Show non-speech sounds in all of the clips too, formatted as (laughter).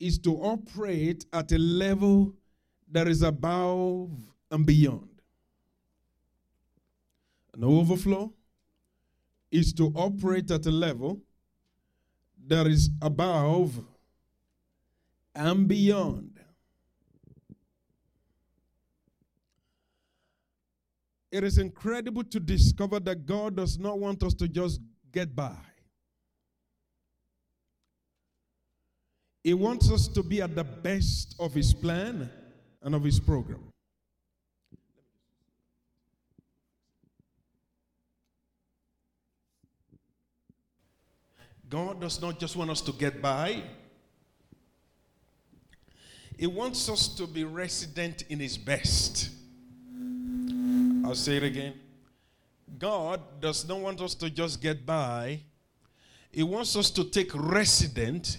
is to operate at a level that is above and beyond. An overflow is to operate at a level that is above and beyond. It is incredible to discover that God does not want us to just get by. He wants us to be at the best of His plan and of His program. God does not just want us to get by, He wants us to be resident in His best. I'll say it again. God does not want us to just get by, He wants us to take resident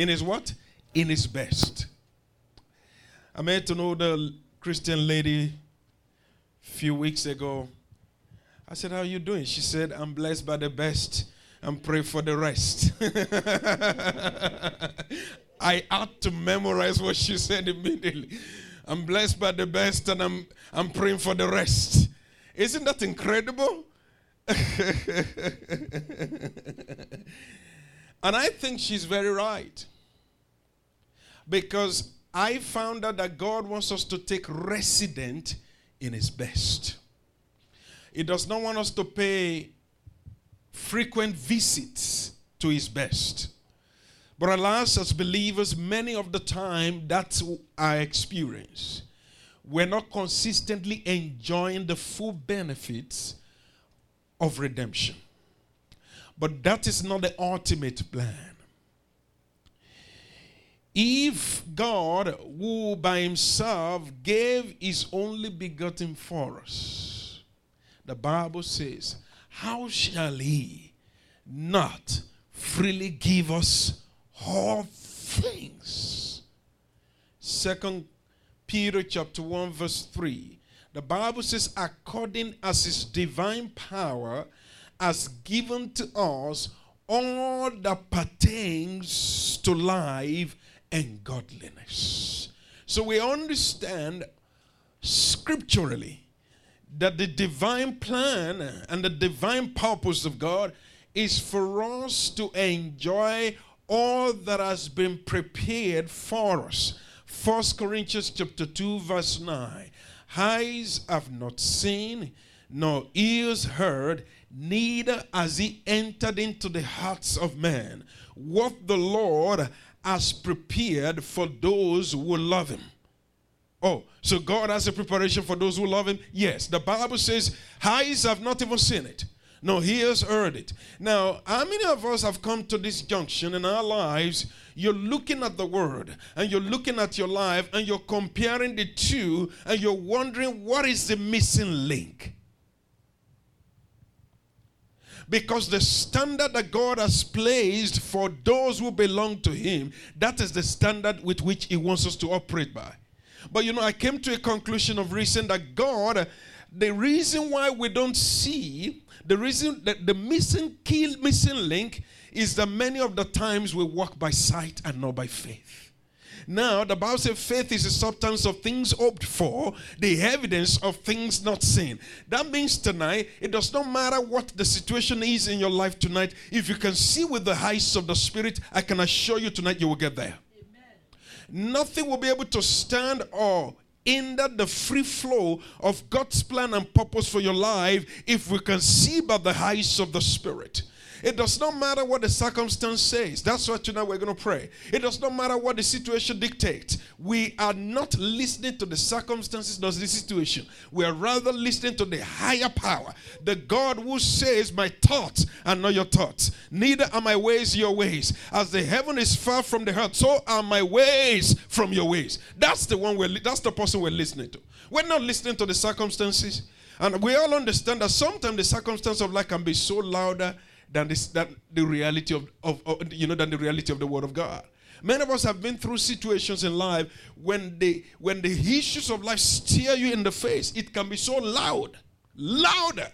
in His what? In His best. I met an the Christian lady a few weeks ago. I said, How are you doing? She said, I'm blessed by the best and pray for the rest. (laughs) I had to memorize what she said immediately. I'm blessed by the best and I'm, I'm praying for the rest. Isn't that incredible? (laughs) and I think she's very right. Because I found out that God wants us to take resident in His best. He does not want us to pay frequent visits to his best. But alas, as believers, many of the time that's our experience. We're not consistently enjoying the full benefits of redemption. But that is not the ultimate plan. If God, who by himself gave his only begotten for us, the Bible says, how shall he not freely give us all things? Second Peter chapter 1 verse 3. The Bible says, according as his divine power has given to us all that pertains to life and godliness. So we understand scripturally that the divine plan and the divine purpose of God is for us to enjoy all that has been prepared for us. First Corinthians chapter 2 verse 9. Eyes have not seen, nor ears heard, neither has he entered into the hearts of men what the Lord has prepared for those who love him. Oh, so God has a preparation for those who love Him? Yes. The Bible says, eyes have not even seen it, no he has heard it. Now, how many of us have come to this junction in our lives? You're looking at the Word and you're looking at your life and you're comparing the two and you're wondering what is the missing link? Because the standard that God has placed for those who belong to Him, that is the standard with which He wants us to operate by. But you know, I came to a conclusion of recent that God, the reason why we don't see, the reason that the missing key, missing link is that many of the times we walk by sight and not by faith. Now, the Bible says faith is the substance of things hoped for, the evidence of things not seen. That means tonight, it does not matter what the situation is in your life tonight. If you can see with the eyes of the Spirit, I can assure you tonight you will get there nothing will be able to stand or hinder the free flow of God's plan and purpose for your life if we can see by the eyes of the Spirit. It does not matter what the circumstance says. That's why tonight we're going to pray. It does not matter what the situation dictates. We are not listening to the circumstances of the situation. We are rather listening to the higher power, the God who says, My thoughts are not your thoughts, neither are my ways your ways. As the heaven is far from the earth, so are my ways from your ways. That's the one we're that's the person we're listening to. We're not listening to the circumstances. And we all understand that sometimes the circumstance of life can be so louder than, this, than the reality of, of, of, you know than the reality of the word of God. Many of us have been through situations in life when the when the issues of life stare you in the face. It can be so loud, louder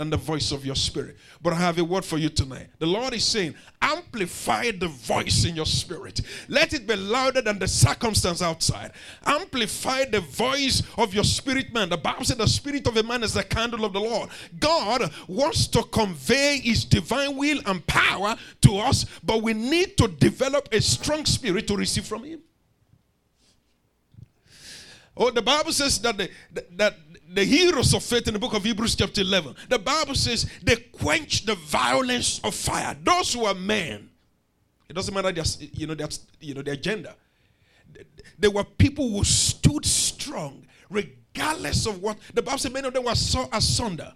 than the voice of your spirit. But I have a word for you tonight. The Lord is saying, amplify the voice in your spirit. Let it be louder than the circumstance outside. Amplify the voice of your spirit man. The Bible said the spirit of a man is the candle of the Lord. God wants to convey his divine will and power to us, but we need to develop a strong spirit to receive from him. Oh, the Bible says that the, that the heroes of faith in the book of Hebrews, chapter 11, the Bible says they quench the violence of fire. Those who are men, it doesn't matter their, you know, their, you know, their gender. They were people who stood strong, regardless of what the Bible said. Many of them were so asunder,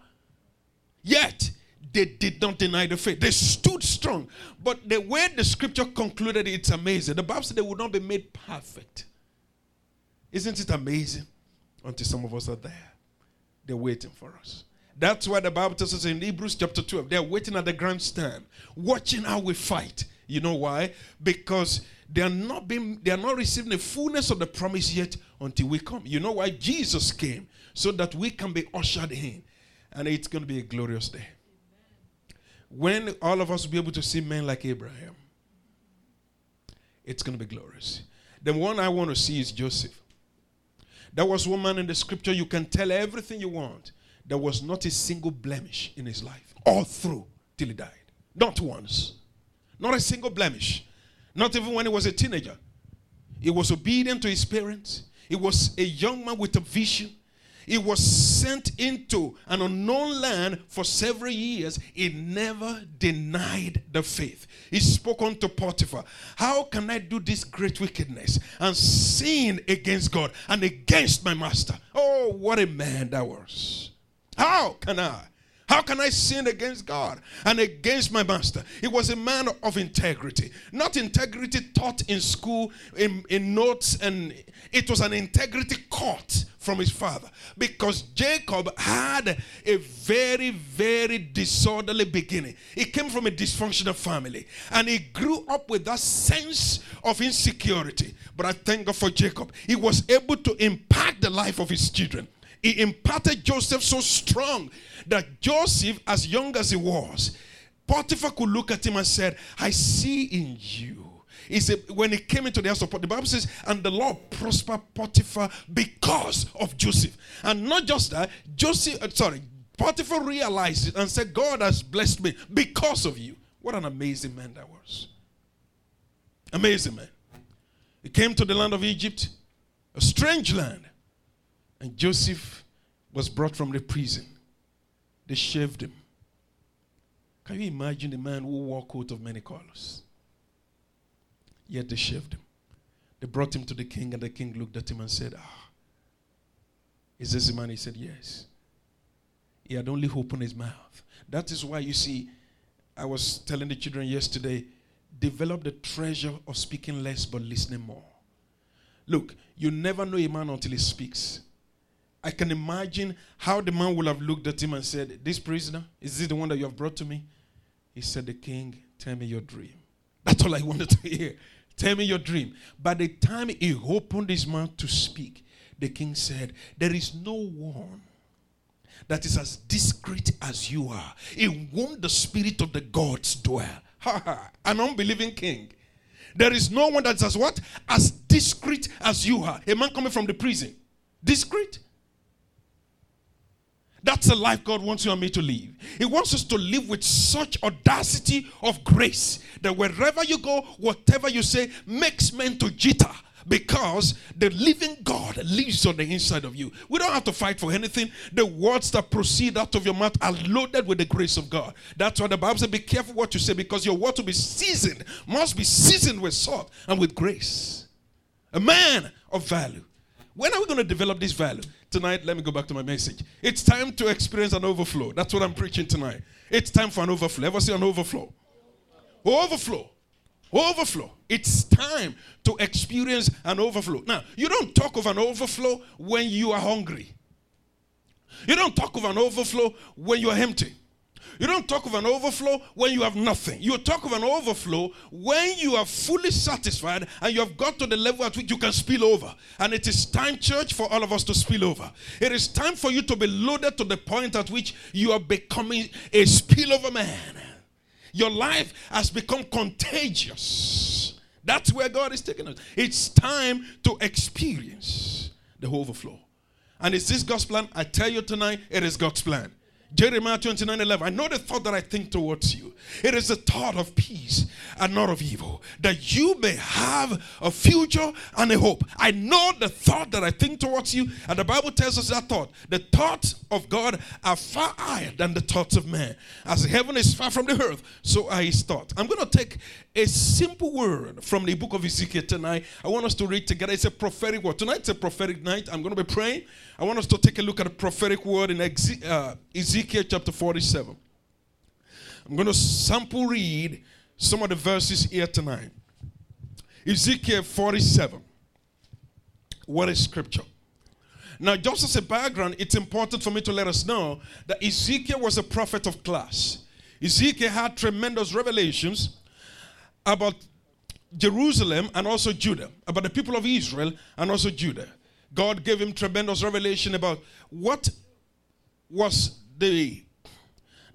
yet they did not deny the faith. They stood strong. But the way the scripture concluded, it's amazing. The Bible said they would not be made perfect. Isn't it amazing? Until some of us are there. They're waiting for us. That's why the Bible tells us in Hebrews chapter 12, they're waiting at the grandstand, watching how we fight. You know why? Because they are not being, they are not receiving the fullness of the promise yet until we come. You know why Jesus came? So that we can be ushered in. And it's going to be a glorious day. When all of us will be able to see men like Abraham, it's going to be glorious. The one I want to see is Joseph. There was one man in the scripture, you can tell everything you want. There was not a single blemish in his life, all through till he died. Not once. Not a single blemish. Not even when he was a teenager. He was obedient to his parents. He was a young man with a vision. He was sent into an unknown land for several years. He never denied the faith. He spoke unto Potiphar, How can I do this great wickedness and sin against God and against my master? Oh, what a man that was. How can I? How can I sin against God and against my master? He was a man of integrity. Not integrity taught in school, in, in notes, and it was an integrity caught from his father. Because Jacob had a very, very disorderly beginning. He came from a dysfunctional family and he grew up with that sense of insecurity. But I thank God for Jacob. He was able to impact the life of his children. He imparted Joseph so strong that Joseph, as young as he was, Potiphar could look at him and said, I see in you. He said, when he came into the house of Potiphar, the Bible says, and the Lord prospered Potiphar because of Joseph. And not just that, Joseph, uh, sorry, Potiphar realized it and said, God has blessed me because of you. What an amazing man that was. Amazing man. He came to the land of Egypt, a strange land. And Joseph was brought from the prison. They shaved him. Can you imagine a man who wore a coat of many colors? Yet they shaved him. They brought him to the king, and the king looked at him and said, Ah, is this the man? He said, Yes. He had only opened his mouth. That is why you see, I was telling the children yesterday, develop the treasure of speaking less but listening more. Look, you never know a man until he speaks. I can imagine how the man would have looked at him and said, This prisoner, is this the one that you have brought to me? He said, The king, tell me your dream. That's all I wanted to hear. Tell me your dream. By the time he opened his mouth to speak, the king said, There is no one that is as discreet as you are, in whom the spirit of the gods dwell. An unbelieving king. There is no one that's as what? As discreet as you are. A man coming from the prison. Discreet. That's the life God wants you and me to live. He wants us to live with such audacity of grace that wherever you go, whatever you say makes men to jitter because the living God lives on the inside of you. We don't have to fight for anything. The words that proceed out of your mouth are loaded with the grace of God. That's why the Bible says, Be careful what you say because your word to be seasoned must be seasoned with salt and with grace. A man of value. When are we going to develop this value? Tonight, let me go back to my message. It's time to experience an overflow. That's what I'm preaching tonight. It's time for an overflow. Ever see an overflow? Overflow. Overflow. It's time to experience an overflow. Now, you don't talk of an overflow when you are hungry. You don't talk of an overflow when you are empty. You don't talk of an overflow when you have nothing. You talk of an overflow when you are fully satisfied and you have got to the level at which you can spill over. And it is time, church, for all of us to spill over. It is time for you to be loaded to the point at which you are becoming a spillover man. Your life has become contagious. That's where God is taking us. It's time to experience the overflow. And is this God's plan? I tell you tonight, it is God's plan. Jeremiah 29 11. I know the thought that I think towards you. It is a thought of peace and not of evil, that you may have a future and a hope. I know the thought that I think towards you, and the Bible tells us that thought. The thoughts of God are far higher than the thoughts of man. As heaven is far from the earth, so are his thoughts. I'm going to take a simple word from the book of Ezekiel tonight. I want us to read together. It's a prophetic word. Tonight's a prophetic night. I'm going to be praying. I want us to take a look at a prophetic word in uh, Ezekiel chapter 47. I'm going to sample read some of the verses here tonight. Ezekiel 47. What is scripture? Now, just as a background, it's important for me to let us know that Ezekiel was a prophet of class. Ezekiel had tremendous revelations about Jerusalem and also Judah, about the people of Israel and also Judah. God gave him tremendous revelation about what was the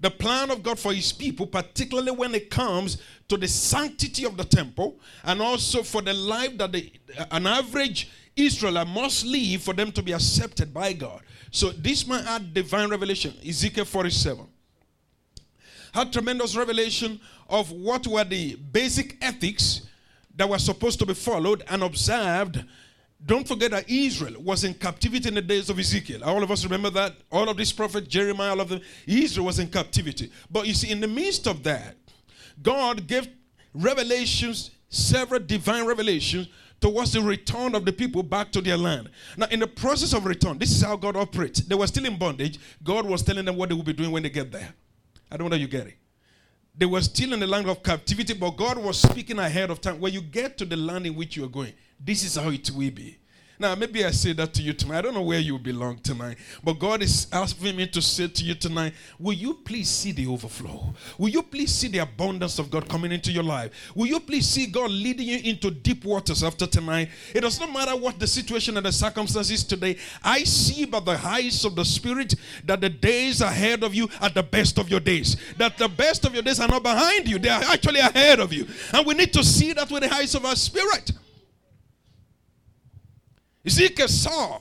the plan of God for his people, particularly when it comes to the sanctity of the temple and also for the life that the, an average Israelite must live for them to be accepted by God. So this man had divine revelation, Ezekiel 47. Had tremendous revelation of what were the basic ethics that were supposed to be followed and observed don't forget that Israel was in captivity in the days of Ezekiel. All of us remember that. All of these prophets, Jeremiah, all of them, Israel was in captivity. But you see, in the midst of that, God gave revelations, several divine revelations, towards the return of the people back to their land. Now, in the process of return, this is how God operates. They were still in bondage. God was telling them what they would be doing when they get there. I don't know you get it. They were still in the land of captivity, but God was speaking ahead of time. When you get to the land in which you are going, this is how it will be. Now, maybe I say that to you tonight. I don't know where you belong tonight, but God is asking me to say to you tonight, will you please see the overflow? Will you please see the abundance of God coming into your life? Will you please see God leading you into deep waters after tonight? It does not matter what the situation and the circumstances today. I see by the eyes of the Spirit that the days ahead of you are the best of your days. That the best of your days are not behind you, they are actually ahead of you. And we need to see that with the eyes of our spirit. Ezekiel saw.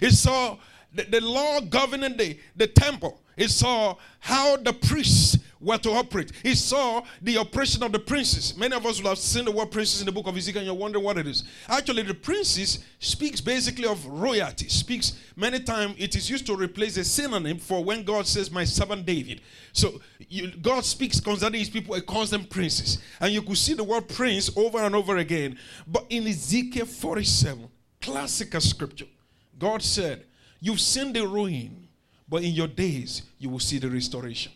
He saw the, the law governing the, the temple. He saw how the priests were to operate. He saw the oppression of the princes. Many of us will have seen the word princes in the book of Ezekiel and you're wondering what it is. Actually, the princes speaks basically of royalty. Speaks many times it is used to replace a synonym for when God says, My servant David. So you, God speaks concerning his people, he calls them princes. And you could see the word prince over and over again. But in Ezekiel 47, classical scripture, God said, You've seen the ruin, but in your days you will see the restoration.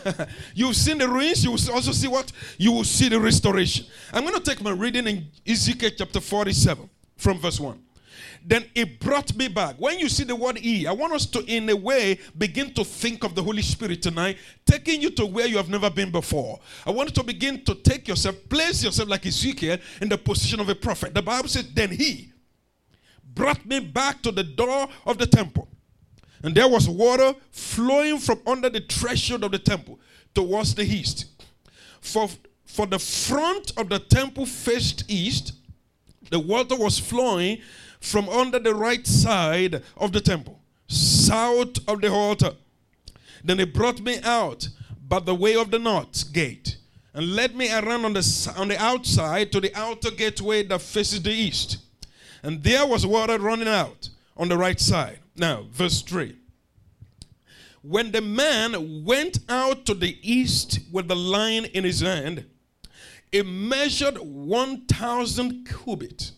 (laughs) You've seen the ruins, you will also see what? You will see the restoration. I'm going to take my reading in Ezekiel chapter 47 from verse 1. Then it brought me back. When you see the word E, I want us to, in a way, begin to think of the Holy Spirit tonight, taking you to where you have never been before. I want you to begin to take yourself, place yourself like Ezekiel in the position of a prophet. The Bible says, Then he brought me back to the door of the temple and there was water flowing from under the threshold of the temple towards the east. For, for the front of the temple faced east, the water was flowing from under the right side of the temple, south of the altar. Then they brought me out by the way of the north gate and led me around on the, on the outside to the outer gateway that faces the east. And there was water running out on the right side. Now, verse 3. When the man went out to the east with the line in his hand, it measured 1,000 cubits.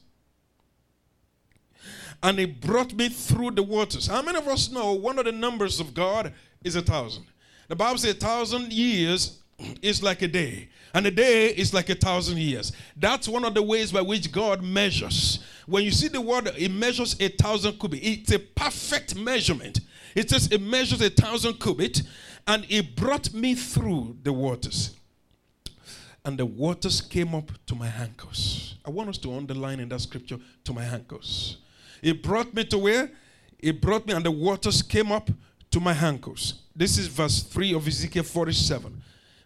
And he brought me through the waters. How many of us know one of the numbers of God is a thousand? The Bible says a thousand years is like a day, and a day is like a thousand years. That's one of the ways by which God measures. When you see the word, it measures a thousand cubits. It's a perfect measurement. It says it measures a thousand cubits, and it brought me through the waters. And the waters came up to my ankles. I want us to underline in that scripture to my ankles. It brought me to where? It brought me, and the waters came up to my ankles. This is verse 3 of Ezekiel 47.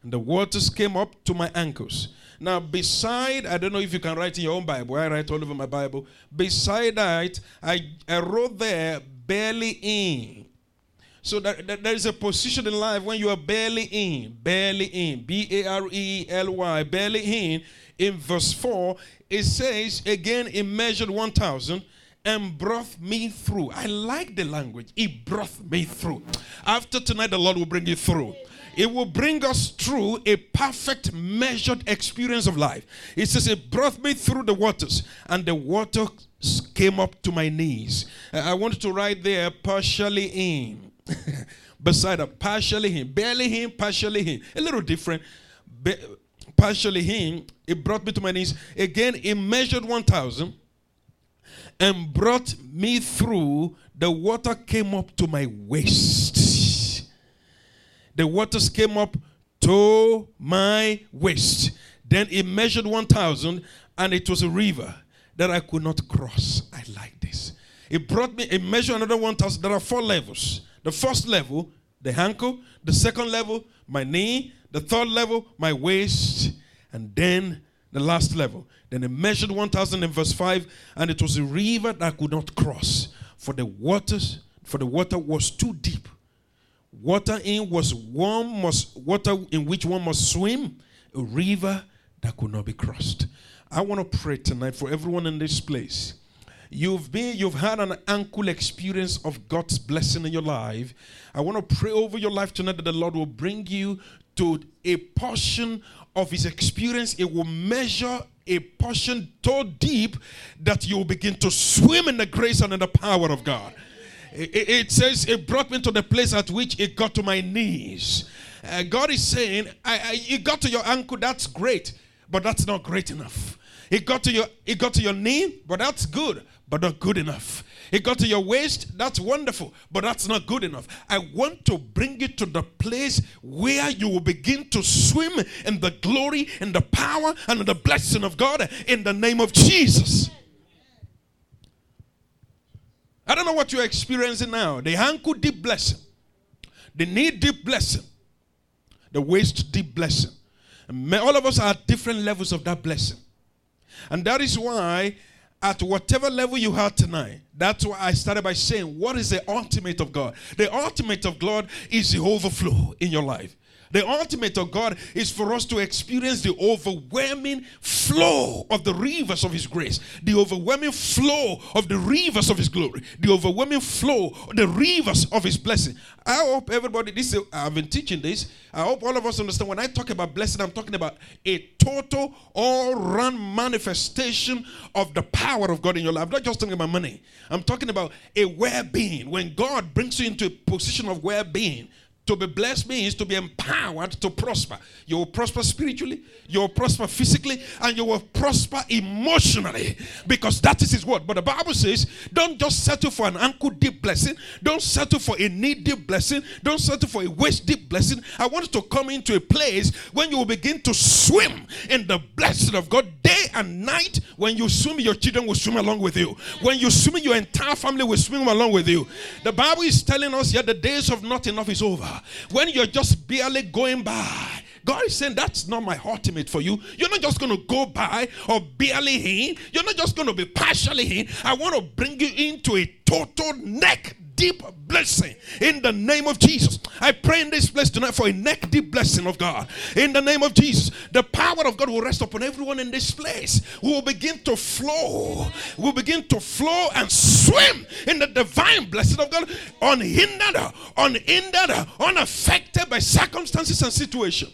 And the waters came up to my ankles. Now, beside, I don't know if you can write in your own Bible. I write all over my Bible. Beside that, I, I wrote there, barely in. So that, that there is a position in life when you are barely in, barely in, B A R E L Y, barely in. In verse 4, it says, again, he measured 1,000 and brought me through. I like the language. He brought me through. After tonight, the Lord will bring you through. It will bring us through a perfect measured experience of life. It says, It brought me through the waters, and the water came up to my knees. Uh, I want to write there, partially in. (laughs) beside a partially him, barely him, partially him. A little different. Be, partially him, it brought me to my knees. Again, it measured 1,000 and brought me through. The water came up to my waist. The waters came up to my waist. Then it measured 1,000 and it was a river that I could not cross. I like this. It brought me, it measured another 1,000. There are four levels. The first level, the ankle. The second level, my knee. The third level, my waist. And then the last level. Then it measured 1,000 in verse 5, and it was a river that I could not cross, for the waters, for the water was too deep. Water in was one must water in which one must swim, a river that could not be crossed. I want to pray tonight for everyone in this place You've been, you've had an ankle experience of God's blessing in your life. I want to pray over your life tonight that the Lord will bring you to a portion of His experience. It will measure a portion so deep that you will begin to swim in the grace and in the power of God. It, it says, It brought me to the place at which it got to my knees. Uh, God is saying, I, I, It got to your ankle, that's great, but that's not great enough. It got to your it got to your knee, but that's good but not good enough. It got to your waist, that's wonderful, but that's not good enough. I want to bring you to the place where you will begin to swim in the glory and the power and the blessing of God in the name of Jesus. I don't know what you're experiencing now. The ankle deep blessing, the knee deep blessing, the waist deep blessing. And all of us are at different levels of that blessing. And that is why at whatever level you are tonight. That's why I started by saying, What is the ultimate of God? The ultimate of God is the overflow in your life. The ultimate of God is for us to experience the overwhelming flow of the rivers of His grace, the overwhelming flow of the rivers of His glory, the overwhelming flow, of the rivers of His blessing. I hope everybody, this is, I've been teaching this. I hope all of us understand when I talk about blessing, I'm talking about a total, all round manifestation of the power of God in your life. I'm not just talking about money, I'm talking about a well being. When God brings you into a position of well being, to be blessed means to be empowered to prosper. You will prosper spiritually, you will prosper physically, and you will prosper emotionally because that is His word. But the Bible says, don't just settle for an ankle deep blessing, don't settle for a knee deep blessing, don't settle for a waist deep blessing. I want to come into a place when you will begin to swim in the blessing of God day and night. When you swim, your children will swim along with you. When you swim, your entire family will swim along with you. The Bible is telling us here the days of not enough is over when you're just barely going by. God is saying that's not my ultimate for you. You're not just going to go by or barely in. You're not just going to be partially in. I want to bring you into a total neck deep blessing in the name of Jesus. I pray in this place tonight for a neck deep blessing of God in the name of Jesus. The power of God will rest upon everyone in this place. We will begin to flow. We'll begin to flow and swim in the divine blessing of God, unhindered, unhindered, unaffected by circumstances and situation.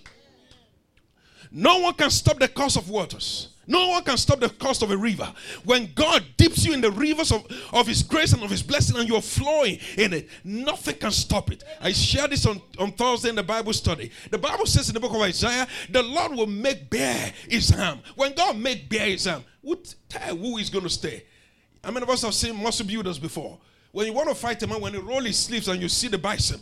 No one can stop the course of waters. No one can stop the course of a river. When God dips you in the rivers of, of His grace and of His blessing and you're flowing in it, nothing can stop it. I shared this on, on Thursday in the Bible study. The Bible says in the book of Isaiah, the Lord will make bare His arm. When God make bare His arm, who tell who is going to stay? How many of us have seen muscle builders before? When you want to fight a man, when he roll his sleeves and you see the bicep,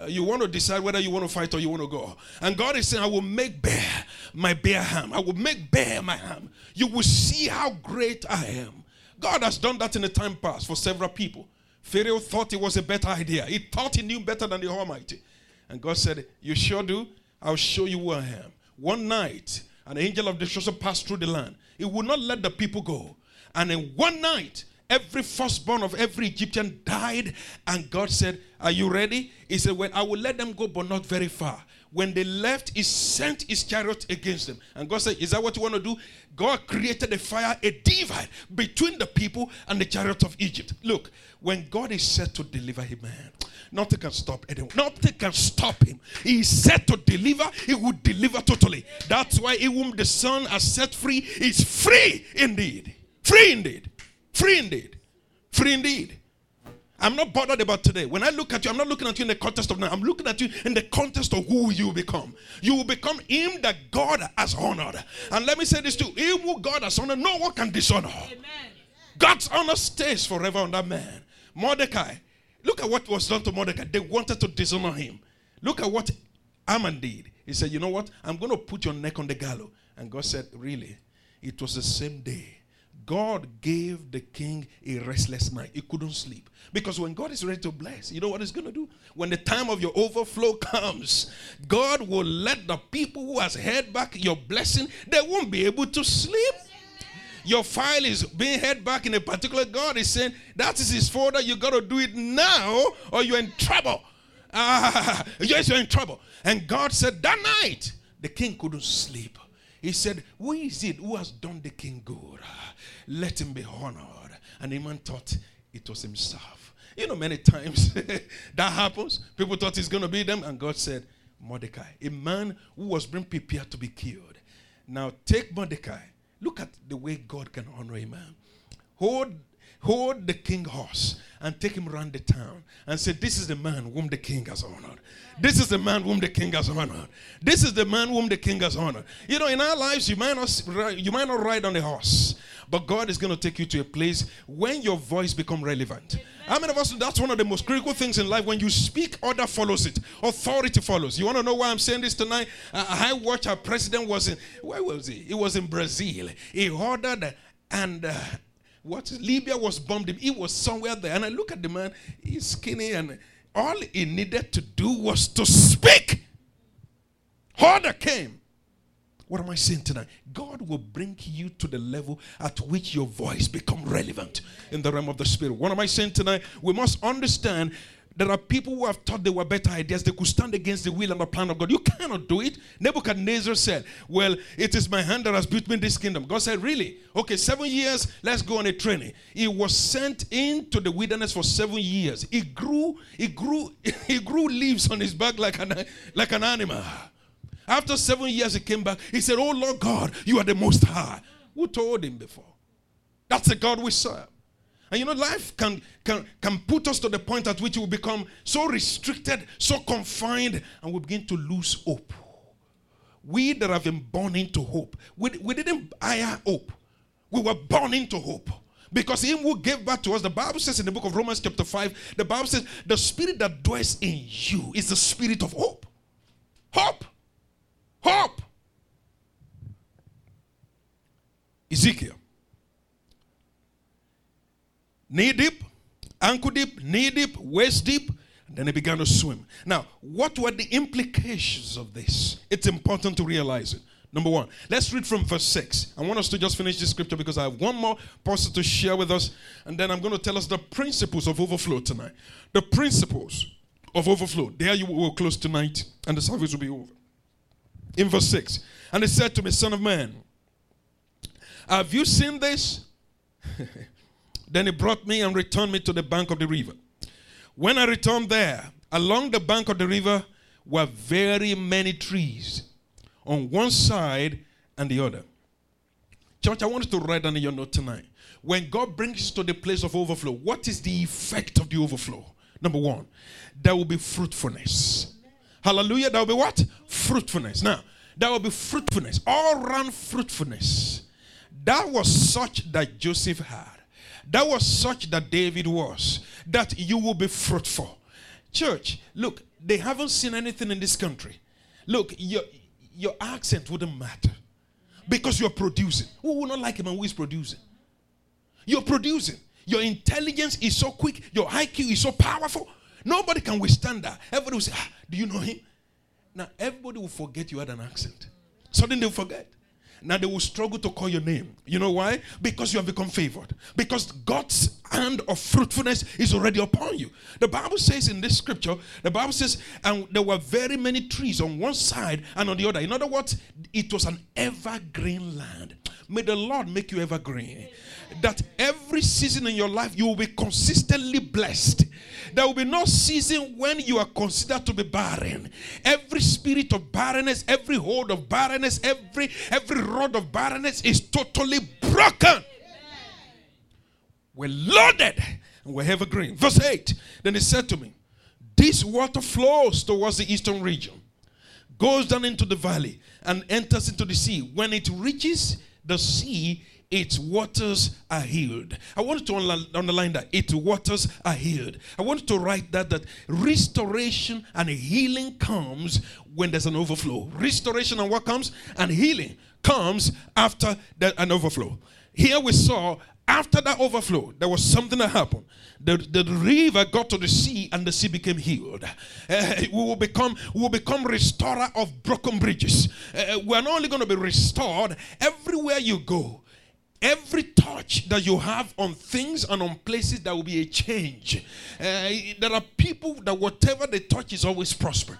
Uh, you want to decide whether you want to fight or you want to go. And God is saying, I will make bare my bare ham. I will make bare my ham. You will see how great I am. God has done that in the time past for several people. Pharaoh thought it was a better idea. He thought he knew better than the Almighty. And God said, You sure do? I'll show you who I am. One night, an angel of destruction passed through the land. He would not let the people go. And in one night, every firstborn of every Egyptian died. And God said, Are you ready? He said, Well, I will let them go, but not very far. When they left, he sent his chariot against them. And God said, Is that what you want to do? God created a fire, a divide between the people and the chariot of Egypt. Look, when God is set to deliver him, man, nothing can stop anyone. Nothing can stop him. He is set to deliver, he will deliver totally. That's why he whom the Son has set free is free indeed. Free indeed. Free indeed. Free indeed. I'm not bothered about today. When I look at you, I'm not looking at you in the context of now. I'm looking at you in the context of who you become. You will become him that God has honored. And let me say this too: him who God has honored, no one can dishonor. Amen. God's honor stays forever on that man. Mordecai, look at what was done to Mordecai. They wanted to dishonor him. Look at what Haman did. He said, You know what? I'm going to put your neck on the gallows. And God said, Really? It was the same day God gave the king a restless night. He couldn't sleep. Because when God is ready to bless, you know what he's going to do? When the time of your overflow comes, God will let the people who has held back your blessing, they won't be able to sleep. Your file is being held back in a particular God is saying, that is his folder. You got to do it now or you're in trouble. Ah, (laughs) yes, you're in trouble. And God said, that night, the king couldn't sleep. He said, Who is it who has done the king good? Let him be honored. And Haman thought it was himself. You know, many times (laughs) that happens. People thought it's going to be them. And God said, Mordecai, a man who was being prepared to be killed. Now take Mordecai. Look at the way God can honor a man. Hold, hold the king horse and take him around the town and say, This is the man whom the king has honored. This is the man whom the king has honored. This is the man whom the king has honored. You know, in our lives, you might not, you might not ride on the horse, but God is going to take you to a place when your voice become relevant. How many of us? That's one of the most critical things in life. When you speak, order follows it. Authority follows. You want to know why I'm saying this tonight? Uh, I watched our president was in. Where was he? He was in Brazil. He ordered and. Uh, what Libya was bombed. He was somewhere there. And I look at the man, he's skinny and all he needed to do was to speak. Order came. What am I saying tonight? God will bring you to the level at which your voice become relevant in the realm of the spirit. What am I saying tonight? We must understand there are people who have thought they were better ideas. They could stand against the will and the plan of God. You cannot do it. Nebuchadnezzar said, Well, it is my hand that has built me this kingdom. God said, Really? Okay, seven years, let's go on a training. He was sent into the wilderness for seven years. He grew, he grew, (laughs) he grew leaves on his back like an, like an animal. After seven years, he came back. He said, Oh Lord God, you are the most high. Who told him before? That's the God we serve. And you know, life can, can, can put us to the point at which we become so restricted, so confined, and we begin to lose hope. We that have been born into hope, we, we didn't hire hope. We were born into hope. Because him who gave back to us, the Bible says in the book of Romans, chapter 5, the Bible says, the spirit that dwells in you is the spirit of hope. Hope. Hope. Ezekiel knee deep, ankle deep, knee deep, waist deep. And then he began to swim. Now, what were the implications of this? It's important to realize it. Number one, let's read from verse 6. I want us to just finish this scripture because I have one more passage to share with us, and then I'm going to tell us the principles of overflow tonight. The principles of overflow. There you will close tonight, and the service will be over. In verse 6, and he said to me, Son of man, have you seen this? (laughs) Then he brought me and returned me to the bank of the river. When I returned there, along the bank of the river were very many trees on one side and the other. Church, I want you to write down in your note tonight. When God brings to the place of overflow, what is the effect of the overflow? Number one, there will be fruitfulness. Hallelujah. There will be what? Fruitfulness. Now, there will be fruitfulness, all round fruitfulness. That was such that Joseph had. That was such that David was, that you will be fruitful. Church, look, they haven't seen anything in this country. Look, your, your accent wouldn't matter because you're producing. Who will not like a man who is producing? You're producing. Your intelligence is so quick, your IQ is so powerful. Nobody can withstand that. Everybody will say, ah, Do you know him? Now, everybody will forget you had an accent. Suddenly they'll forget. Now they will struggle to call your name. You know why? Because you have become favored. Because God's hand of fruitfulness is already upon you. The Bible says in this scripture, the Bible says, and there were very many trees on one side and on the other. In other words, it was an evergreen land. May the Lord make you evergreen. That every season in your life you will be consistently blessed there will be no season when you are considered to be barren. Every spirit of barrenness, every hold of barrenness, every every rod of barrenness is totally broken. We're loaded and we're evergreen. Verse 8. Then he said to me, This water flows towards the eastern region, goes down into the valley, and enters into the sea. When it reaches the sea, its waters are healed. I want to underline that its waters are healed. I want to write that that restoration and healing comes when there's an overflow. Restoration and what comes? And healing comes after the, an overflow. Here we saw after that overflow, there was something that happened. The, the river got to the sea and the sea became healed. Uh, we will become we will become restorer of broken bridges. Uh, we're not only going to be restored everywhere you go every touch that you have on things and on places, there will be a change. Uh, there are people that whatever they touch is always prosper.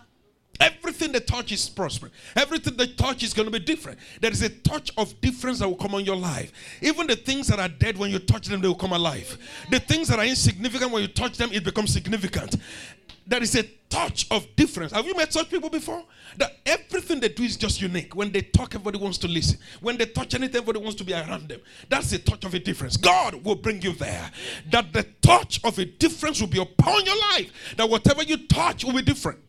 Everything they touch is prosper. Everything they touch is going to be different. There is a touch of difference that will come on your life. Even the things that are dead, when you touch them, they will come alive. The things that are insignificant, when you touch them, it becomes significant there is a touch of difference. Have you met such people before? That everything they do is just unique. When they talk, everybody wants to listen. When they touch anything, everybody wants to be around them. That's the touch of a difference. God will bring you there. That the touch of a difference will be upon your life. That whatever you touch will be different.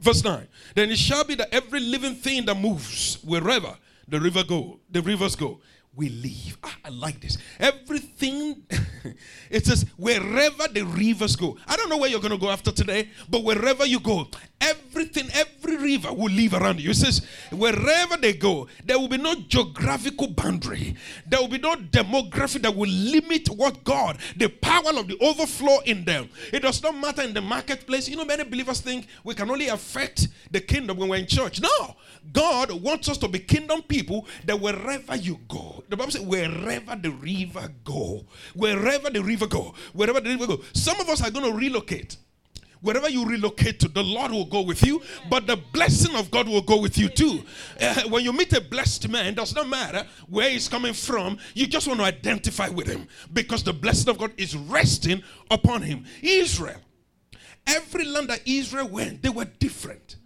Verse 9. Then it shall be that every living thing that moves wherever the river go, the rivers go, we live. Ah, I like this. Everything, (laughs) it says, wherever the rivers go. I don't know where you're going to go after today, but wherever you go, everything, every river will live around you. Says, wherever they go, there will be no geographical boundary. There will be no demography that will limit what God, the power of the overflow in them. It does not matter in the marketplace. You know, many believers think we can only affect the kingdom when we're in church. No, God wants us to be kingdom people that wherever you go, the Bible says, wherever the river go, wherever the river go, wherever the river go. Some of us are going to relocate. Wherever you relocate to, the Lord will go with you, but the blessing of God will go with you too. Uh, when you meet a blessed man, does not matter where he's coming from, you just want to identify with him because the blessing of God is resting upon him. Israel, every land that Israel went, they were different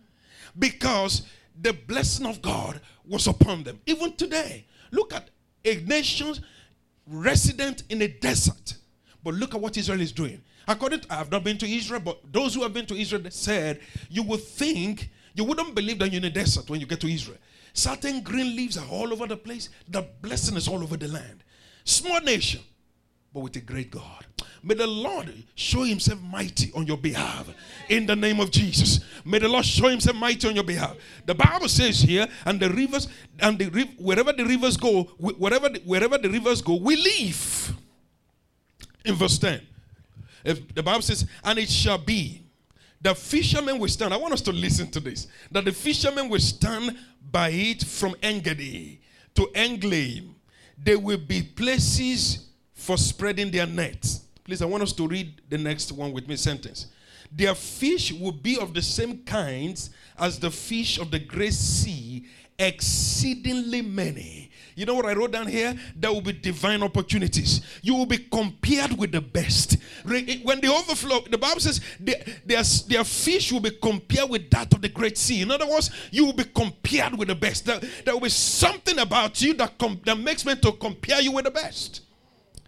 because the blessing of God was upon them. Even today, look at a nation resident in a desert. But look at what Israel is doing. According to, I have not been to Israel, but those who have been to Israel said you would think, you wouldn't believe that you're in a desert when you get to Israel. Certain green leaves are all over the place. The blessing is all over the land. Small nation, but with a great God. May the Lord show himself mighty on your behalf in the name of Jesus. May the Lord show himself mighty on your behalf. The Bible says here, and the rivers, and the wherever the rivers go, wherever the, wherever the rivers go, we live. In verse 10. If the Bible says, and it shall be the fishermen will stand. I want us to listen to this. That the fishermen will stand by it from Engedi to Eneglaim. There will be places for spreading their nets. Please, I want us to read the next one with me sentence. Their fish will be of the same kinds as the fish of the great sea, exceedingly many. You know what I wrote down here? There will be divine opportunities. You will be compared with the best. When the overflow, the Bible says their, their, their fish will be compared with that of the great sea. In other words, you will be compared with the best. There, there will be something about you that, com- that makes men to compare you with the best.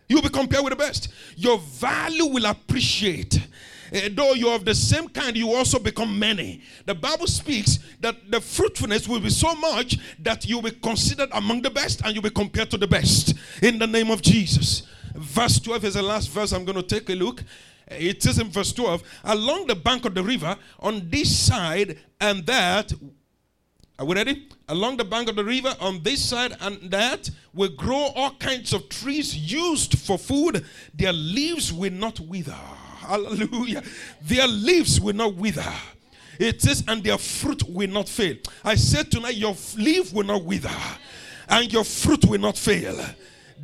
You will be compared with the best. Your value will appreciate. Uh, though you are of the same kind, you also become many. The Bible speaks that the fruitfulness will be so much that you will be considered among the best and you'll be compared to the best in the name of Jesus. Verse 12 is the last verse I'm going to take a look. It says in verse 12, along the bank of the river, on this side and that, are we ready? Along the bank of the river, on this side and that, will grow all kinds of trees used for food. Their leaves will not wither. Hallelujah. Their leaves will not wither. It says, and their fruit will not fail. I said tonight, your leaf will not wither, and your fruit will not fail.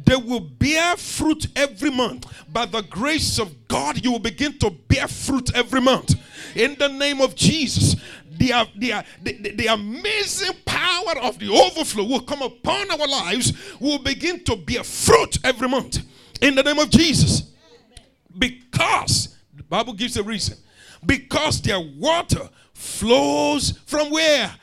They will bear fruit every month. By the grace of God, you will begin to bear fruit every month. In the name of Jesus, the, the, the, the amazing power of the overflow will come upon our lives. We will begin to bear fruit every month. In the name of Jesus. Because, the Bible gives a reason. Because their water flows from where?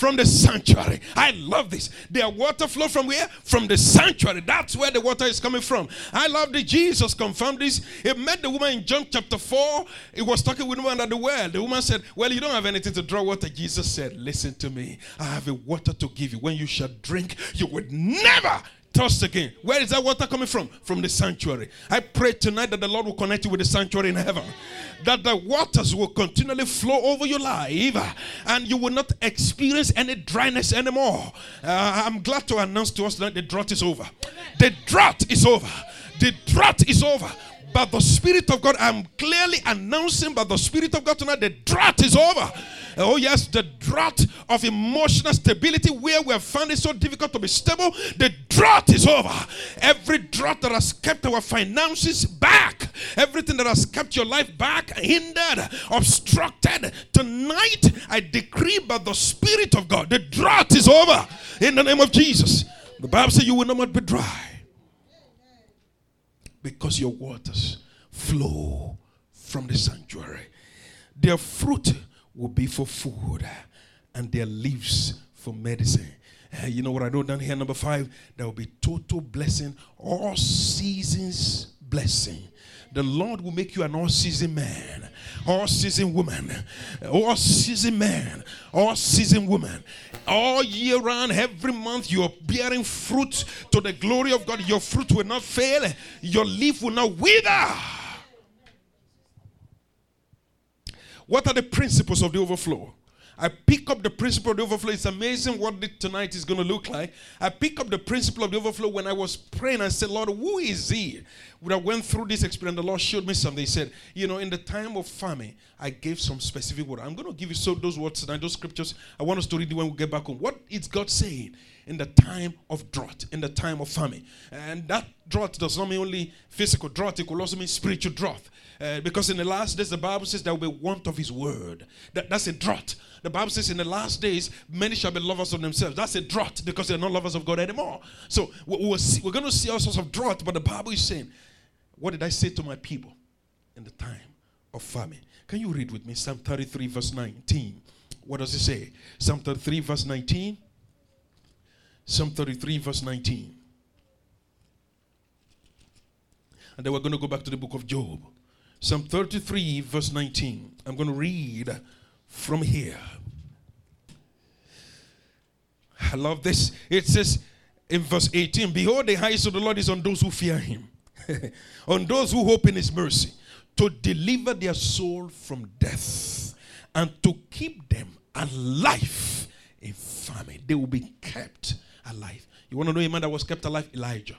from the sanctuary. I love this. Their water flow from where? From the sanctuary. That's where the water is coming from. I love that Jesus confirmed this. He met the woman in John chapter 4. He was talking with the woman at the well. The woman said, Well, you don't have anything to draw water. Jesus said, Listen to me. I have a water to give you. When you shall drink, you would never thirst again. Where is that water coming from? From the sanctuary. I pray tonight that the Lord will connect you with the sanctuary in heaven. That the waters will continually flow over your life and you will not experience any dryness anymore. Uh, I'm glad to announce to us that the drought is over. The drought is over. The drought is over. But the Spirit of God, I'm clearly announcing by the Spirit of God tonight, the drought is over. Oh, yes, the drought of emotional stability where we have found it so difficult to be stable, the drought is over. Every drought that has kept our finances back, everything that has kept your life back, hindered, obstructed, tonight I decree by the Spirit of God, the drought is over in the name of Jesus. The Bible says you will not be dry because your waters flow from the sanctuary. Their fruit will be for food and their leaves for medicine. Uh, you know what I wrote down here, number five? There will be total blessing, all seasons blessing. The Lord will make you an all season man, all season woman, all season man, all season woman. All year round, every month, you are bearing fruit to the glory of God. Your fruit will not fail, your leaf will not wither. What are the principles of the overflow? I pick up the principle of the overflow. It's amazing what tonight is going to look like. I pick up the principle of the overflow when I was praying. I said, Lord, who is he? When I went through this experience, the Lord showed me something. He said, You know, in the time of famine, I gave some specific word. I'm going to give you so those words tonight, those scriptures. I want us to read when we get back home. What is God saying in the time of drought, in the time of famine? And that drought does not mean only physical drought, it could also mean spiritual drought. Uh, because in the last days, the Bible says there will be want of his word. That, that's a drought. The Bible says in the last days, many shall be lovers of themselves. That's a drought because they're not lovers of God anymore. So we're, see, we're going to see all sorts of drought, but the Bible is saying, What did I say to my people in the time of famine? Can you read with me Psalm 33, verse 19? What does it say? Psalm 33, verse 19. Psalm 33, verse 19. And then we're going to go back to the book of Job. Psalm 33, verse 19. I'm going to read from here. I love this. It says in verse 18 Behold, the eyes of the Lord is on those who fear him, (laughs) on those who hope in his mercy, to deliver their soul from death and to keep them alive in famine. They will be kept alive. You want to know a man that was kept alive? Elijah.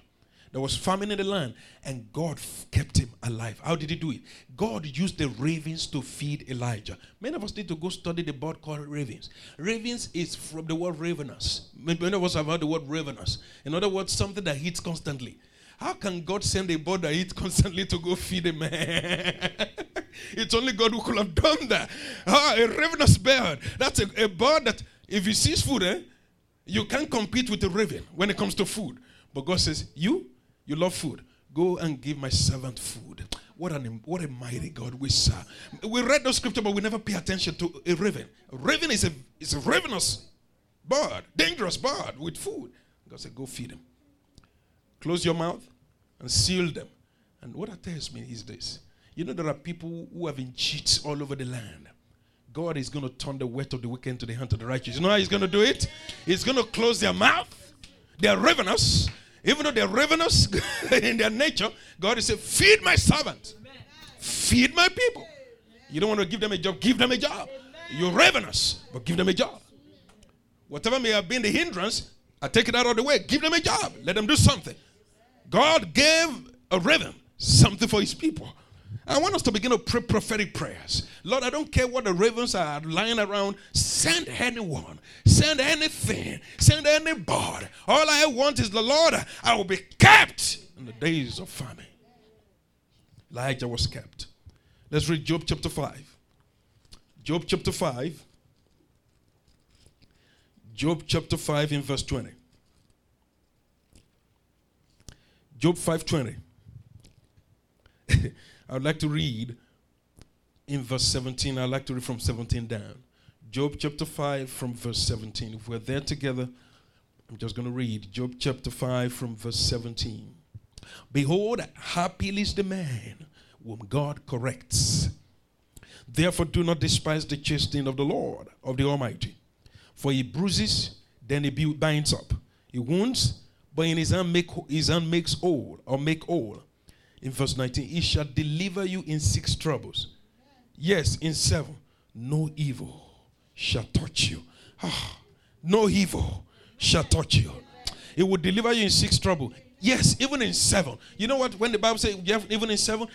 There was famine in the land, and God kept him alive. How did he do it? God used the ravens to feed Elijah. Many of us need to go study the bird called ravens. Ravens is from the word ravenous. Many of us have heard the word ravenous. In other words, something that eats constantly. How can God send a bird that eats constantly to go feed a man? (laughs) it's only God who could have done that. Ah, a ravenous bird. That's a, a bird that, if he sees food, eh, you can't compete with a raven when it comes to food. But God says, You you love food. Go and give my servant food. What an what a mighty God we serve. We read those scripture, but we never pay attention to a raven. A raven is a is a ravenous bird, dangerous bird with food. God said, Go feed them. Close your mouth and seal them. And what that tells me is this. You know, there are people who have been cheats all over the land. God is going to turn the weight of the wicked into the hand of the righteous. You know how He's going to do it? He's going to close their mouth. They are ravenous Even though they're ravenous (laughs) in their nature, God is saying, Feed my servant, feed my people. You don't want to give them a job, give them a job. You're ravenous, but give them a job. Whatever may have been the hindrance, I take it out of the way. Give them a job. Let them do something. God gave a raven something for his people. I want us to begin to pray prophetic prayers. Lord, I don't care what the ravens are lying around. Send anyone, send anything, send anybody. All I want is the Lord, I will be kept in the days of famine. Elijah was kept. Let's read Job chapter 5. Job chapter 5. Job chapter 5 in verse 20. Job 5:20. (laughs) I would like to read in verse 17. I'd like to read from 17 down. Job chapter 5 from verse 17. If we're there together, I'm just going to read Job chapter 5 from verse 17. Behold, happy is the man whom God corrects. Therefore, do not despise the chastening of the Lord, of the Almighty. For he bruises, then he binds up. He wounds, but in his hand, make, his hand makes whole, or make whole. In verse 19, he shall deliver you in six troubles. Yes, in seven, no evil shall touch you. Ah, no evil shall touch you. It will deliver you in six trouble. Yes, even in seven. You know what? When the Bible says even in seven,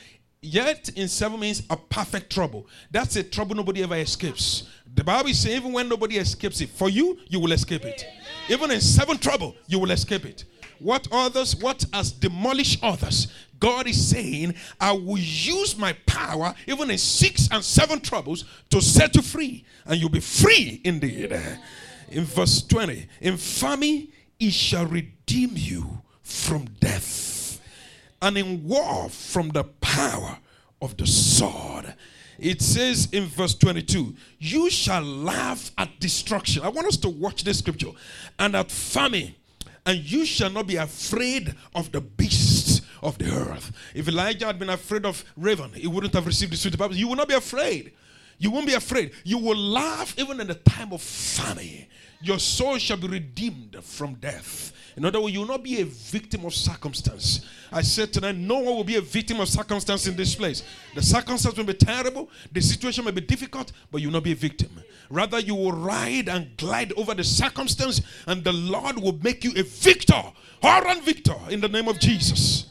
Yet in seven means a perfect trouble. That's a trouble nobody ever escapes. The Bible saying even when nobody escapes it, for you, you will escape it. Even in seven trouble, you will escape it. What others, what has demolished others, God is saying, I will use my power even in six and seven troubles to set you free, and you'll be free indeed. In verse 20, in famine, he shall redeem you from death and in war from the power of the sword. It says in verse 22, You shall laugh at destruction. I want us to watch this scripture. And at famine, and you shall not be afraid of the beasts of the earth. If Elijah had been afraid of raven, he wouldn't have received the sweet Bible. You will not be afraid. You won't be afraid. You will laugh even in the time of famine. Your soul shall be redeemed from death. In other words, you will not be a victim of circumstance. I said tonight, no one will be a victim of circumstance in this place. The circumstance may be terrible, the situation may be difficult, but you will not be a victim. Rather, you will ride and glide over the circumstance, and the Lord will make you a victor, or victor, in the name of Jesus.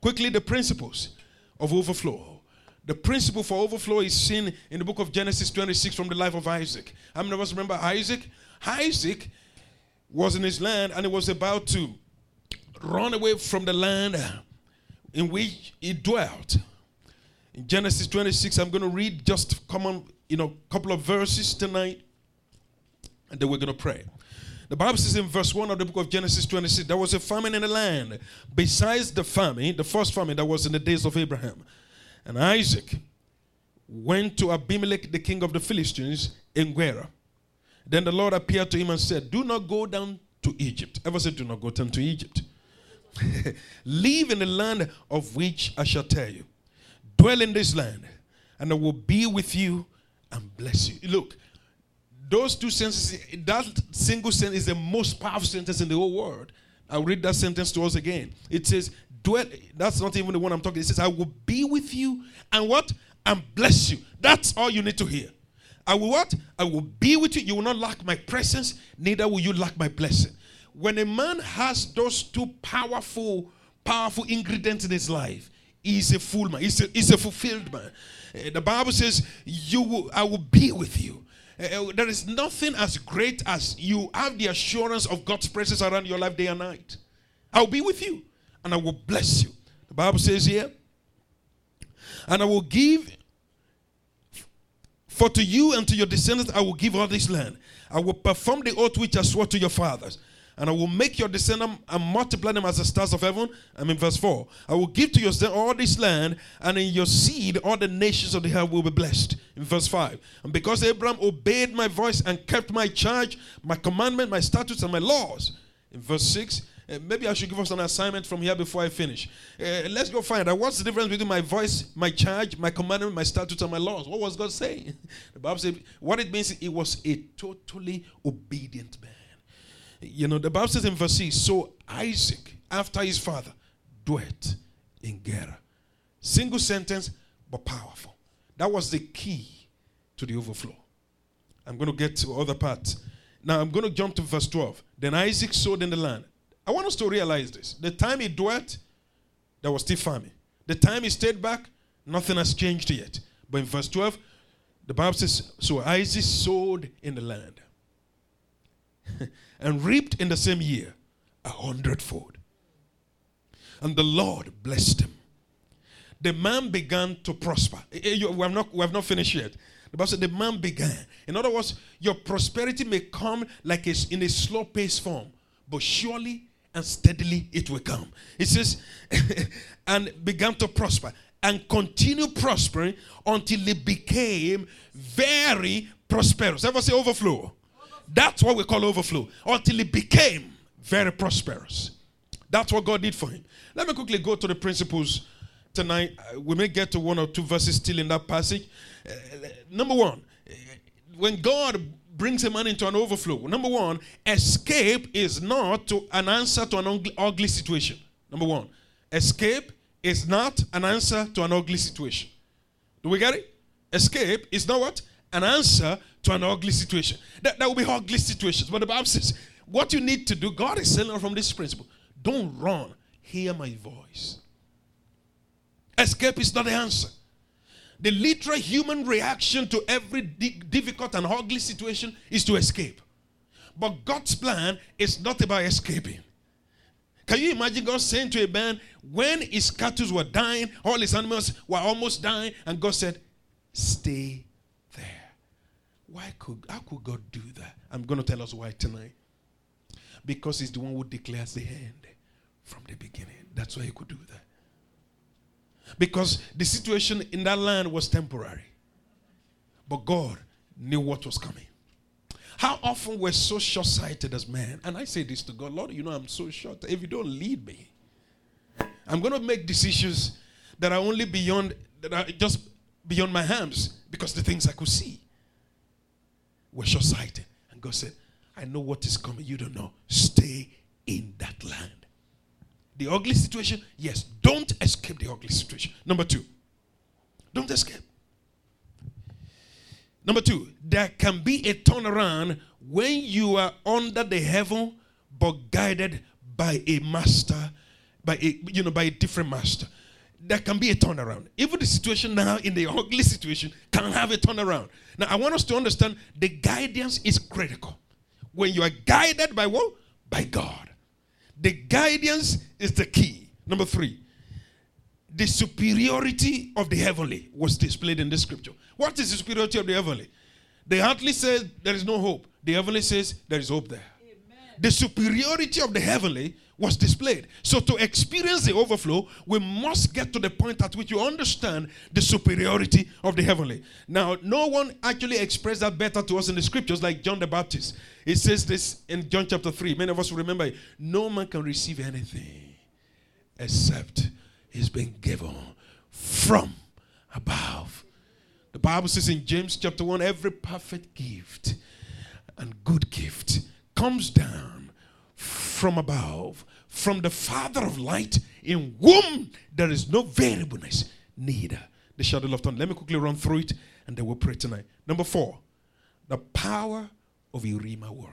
Quickly, the principles of overflow. The principle for overflow is seen in the book of Genesis 26 from the life of Isaac. How many of us remember Isaac? Isaac was in his land and he was about to run away from the land in which he dwelt. In Genesis 26, I'm going to read just common, you know, a couple of verses tonight, and then we're going to pray. The Bible says in verse 1 of the book of Genesis 26, there was a famine in the land, besides the famine, the first famine that was in the days of Abraham. And Isaac went to Abimelech, the king of the Philistines, in Gerar. Then the Lord appeared to him and said, Do not go down to Egypt. Ever said, Do not go down to Egypt. (laughs) Live in the land of which I shall tell you. Dwell in this land, and I will be with you and bless you. Look, those two sentences, that single sentence is the most powerful sentence in the whole world. I'll read that sentence to us again. It says, dwell, that's not even the one I'm talking. It says, I will be with you and what? And bless you. That's all you need to hear. I will what? I will be with you. You will not lack my presence, neither will you lack my blessing. When a man has those two powerful, powerful ingredients in his life, he's a full man. He's a, he's a fulfilled man. Uh, the Bible says, "You, will, I will be with you." Uh, there is nothing as great as you have the assurance of God's presence around your life day and night. I'll be with you, and I will bless you. The Bible says here, and I will give for to you and to your descendants I will give all this land. I will perform the oath which I swore to your fathers. And I will make your descendants and multiply them as the stars of heaven. I'm in verse 4. I will give to your all this land, and in your seed all the nations of the earth will be blessed. In verse 5. And because Abraham obeyed my voice and kept my charge, my commandment, my statutes, and my laws. In verse 6. Uh, maybe I should give us an assignment from here before I finish. Uh, let's go find out what's the difference between my voice, my charge, my commandment, my statutes, and my laws. What was God saying? (laughs) the Bible says what it means. It was a totally obedient man. You know, the Bible says in verse 6, so Isaac after his father, dwelt in Gerar. Single sentence, but powerful. That was the key to the overflow. I'm going to get to other parts. Now I'm going to jump to verse 12. Then Isaac sowed in the land. I want us to realize this. The time he dwelt, there was still famine. The time he stayed back, nothing has changed yet. But in verse 12, the Bible says, So Isaac sowed in the land (laughs) and reaped in the same year a hundredfold. And the Lord blessed him. The man began to prosper. Eh, eh, we have not, we have not finished yet. The Bible said the man began. In other words, your prosperity may come like a, in a slow paced form, but surely and steadily it will come. It says, (laughs) and began to prosper and continue prospering until it became very prosperous. Ever say overflow? That's what we call overflow. Until it became very prosperous. That's what God did for him. Let me quickly go to the principles tonight. Uh, we may get to one or two verses still in that passage. Uh, number one, when God brings a man into an overflow, number one, escape is not to an answer to an ugly, ugly situation. Number one, escape is not an answer to an ugly situation. Do we get it? Escape is not what? An answer to an ugly situation. That, that will be ugly situations. But the Bible says, what you need to do, God is saying from this principle. Don't run. Hear my voice. Escape is not the answer. The literal human reaction to every difficult and ugly situation is to escape. But God's plan is not about escaping. Can you imagine God saying to a man, when his cattle were dying, all his animals were almost dying, and God said, Stay. Why could how could God do that? I'm going to tell us why tonight. Because he's the one who declares the end from the beginning. That's why he could do that. Because the situation in that land was temporary. But God knew what was coming. How often we're so short sighted as men. And I say this to God Lord, you know, I'm so short. If you don't lead me, I'm going to make decisions that are only beyond, that are just beyond my hands because the things I could see were short sighted. And God said, I know what is coming. You don't know. Stay in that land. The ugly situation, yes, don't escape the ugly situation. Number two, don't escape. Number two, there can be a turnaround when you are under the heaven but guided by a master, by a you know, by a different master. There can be a turnaround. Even the situation now in the ugly situation can have a turnaround. Now I want us to understand the guidance is critical. When you are guided by what? By God. The guidance is the key. Number three, the superiority of the heavenly was displayed in the scripture. What is the superiority of the heavenly? The earthly says there is no hope. The heavenly says there is hope there. Amen. The superiority of the heavenly was displayed. So to experience the overflow, we must get to the point at which you understand the superiority of the heavenly. Now, no one actually expressed that better to us in the scriptures like John the Baptist. He says this in John chapter 3. Many of us will remember it. No man can receive anything except he's been given from above. The Bible says in James chapter 1 every perfect gift and good gift comes down from above, from the Father of light, in whom there is no variableness, neither the shadow of turn. Let me quickly run through it and then we'll pray tonight. Number four, the power of a Rhema word.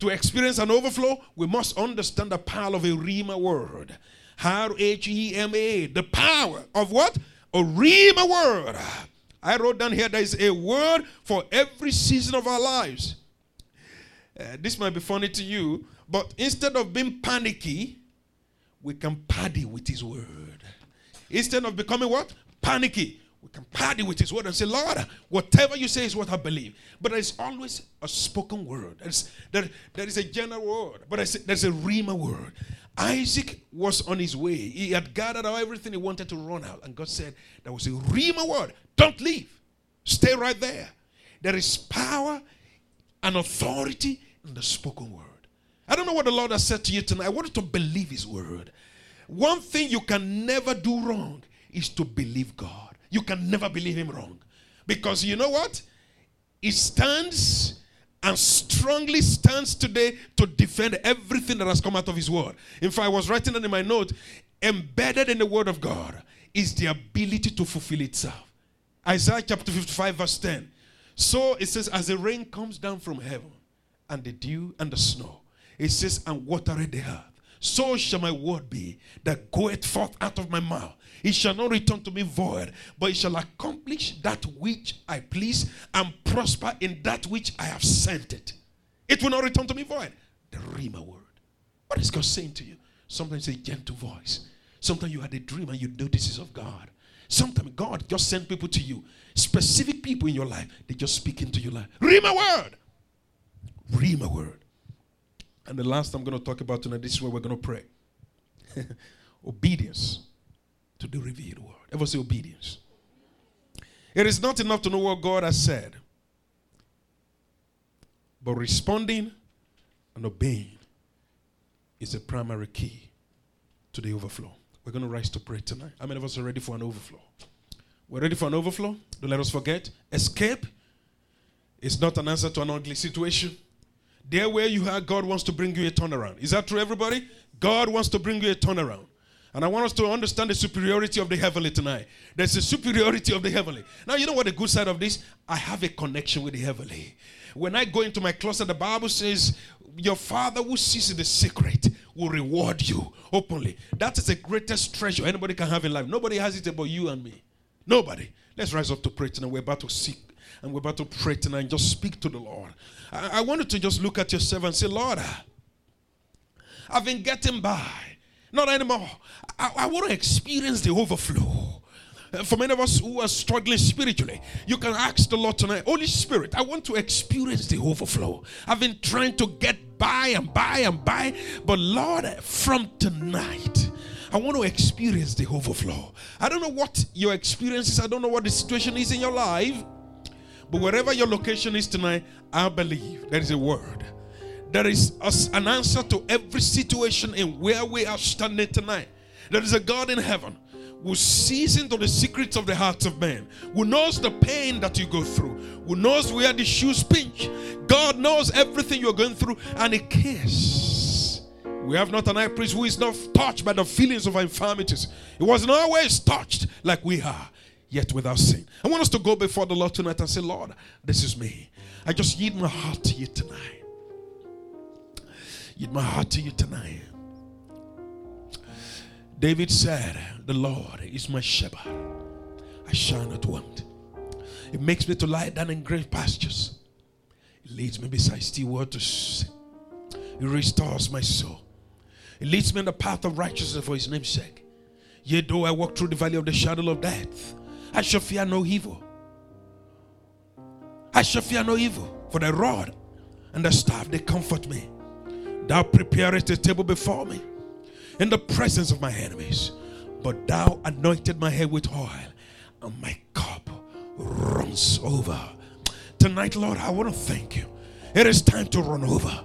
To experience an overflow, we must understand the power of a Rhema word. R H E M A. The power of what? A Rhema word. I wrote down here there is a word for every season of our lives. Uh, this might be funny to you, but instead of being panicky, we can party with His word. Instead of becoming what? Panicky. We can party with His word and say, Lord, whatever you say is what I believe. But there's always a spoken word. There's, there, there is a general word, but there's there's a Rhema word. Isaac was on his way. He had gathered everything he wanted to run out. And God said, There was a Rhema word. Don't leave. Stay right there. There is power and authority in the spoken word. I don't know what the Lord has said to you tonight. I want you to believe His word. One thing you can never do wrong is to believe God. You can never believe Him wrong. Because you know what? He stands and strongly stands today to defend everything that has come out of his word. In fact, I was writing that in my note embedded in the word of God is the ability to fulfill itself. Isaiah chapter 55, verse 10. So it says, As the rain comes down from heaven, and the dew and the snow, it says, And watereth the earth, so shall my word be that goeth forth out of my mouth. It shall not return to me void, but it shall accomplish that which I please and prosper in that which I have sent it. It will not return to me void. The Rhema word. What is God saying to you? Sometimes a gentle voice. Sometimes you had a dream and you know this is of God. Sometimes God just sent people to you, specific people in your life. They just speak into your life. Rhema word. Rhema word. And the last I'm going to talk about tonight, this is where we're going to pray. (laughs) obedience to the revealed word. Ever say obedience? It is not enough to know what God has said, but responding and obeying is the primary key to the overflow. We're going to rise to pray tonight. How many of us are ready for an overflow? We're ready for an overflow? Don't let us forget. Escape is not an answer to an ugly situation. There where you are, God wants to bring you a turnaround. Is that true, everybody? God wants to bring you a turnaround. And I want us to understand the superiority of the heavenly tonight. There's a superiority of the heavenly. Now, you know what the good side of this? I have a connection with the heavenly. When I go into my closet, the Bible says, Your father who sees the secret will reward you openly. That is the greatest treasure anybody can have in life. Nobody has it about you and me. Nobody. Let's rise up to pray tonight. We're about to seek and we're about to pray tonight and just speak to the Lord. I, I wanted to just look at yourself and say, Lord, I've been getting by. Not anymore. I, I want to experience the overflow. Uh, for many of us who are struggling spiritually, you can ask the Lord tonight, Holy Spirit, I want to experience the overflow. I've been trying to get by and by and by, but Lord, from tonight, I want to experience the overflow. I don't know what your experience is, I don't know what the situation is in your life, but wherever your location is tonight, I believe there is a word. There is an answer to every situation in where we are standing tonight. There is a God in heaven who sees into the secrets of the hearts of men, who knows the pain that you go through, who knows where the shoes pinch. God knows everything you're going through, and He cares. We have not an high priest who is not touched by the feelings of our infirmities. He wasn't always touched like we are yet without sin. I want us to go before the Lord tonight and say, Lord, this is me. I just yield my heart to you tonight. Yield my heart to you tonight. David said, The Lord is my shepherd. I shall not want. It makes me to lie down in green pastures. It leads me beside still waters. It restores my soul. It leads me in the path of righteousness for his name's sake. Yet though I walk through the valley of the shadow of death, I shall fear no evil. I shall fear no evil, for the rod and the staff they comfort me. Thou preparest a table before me in the presence of my enemies. But thou anointed my head with oil, and my cup runs over. Tonight, Lord, I want to thank you. It is time to run over.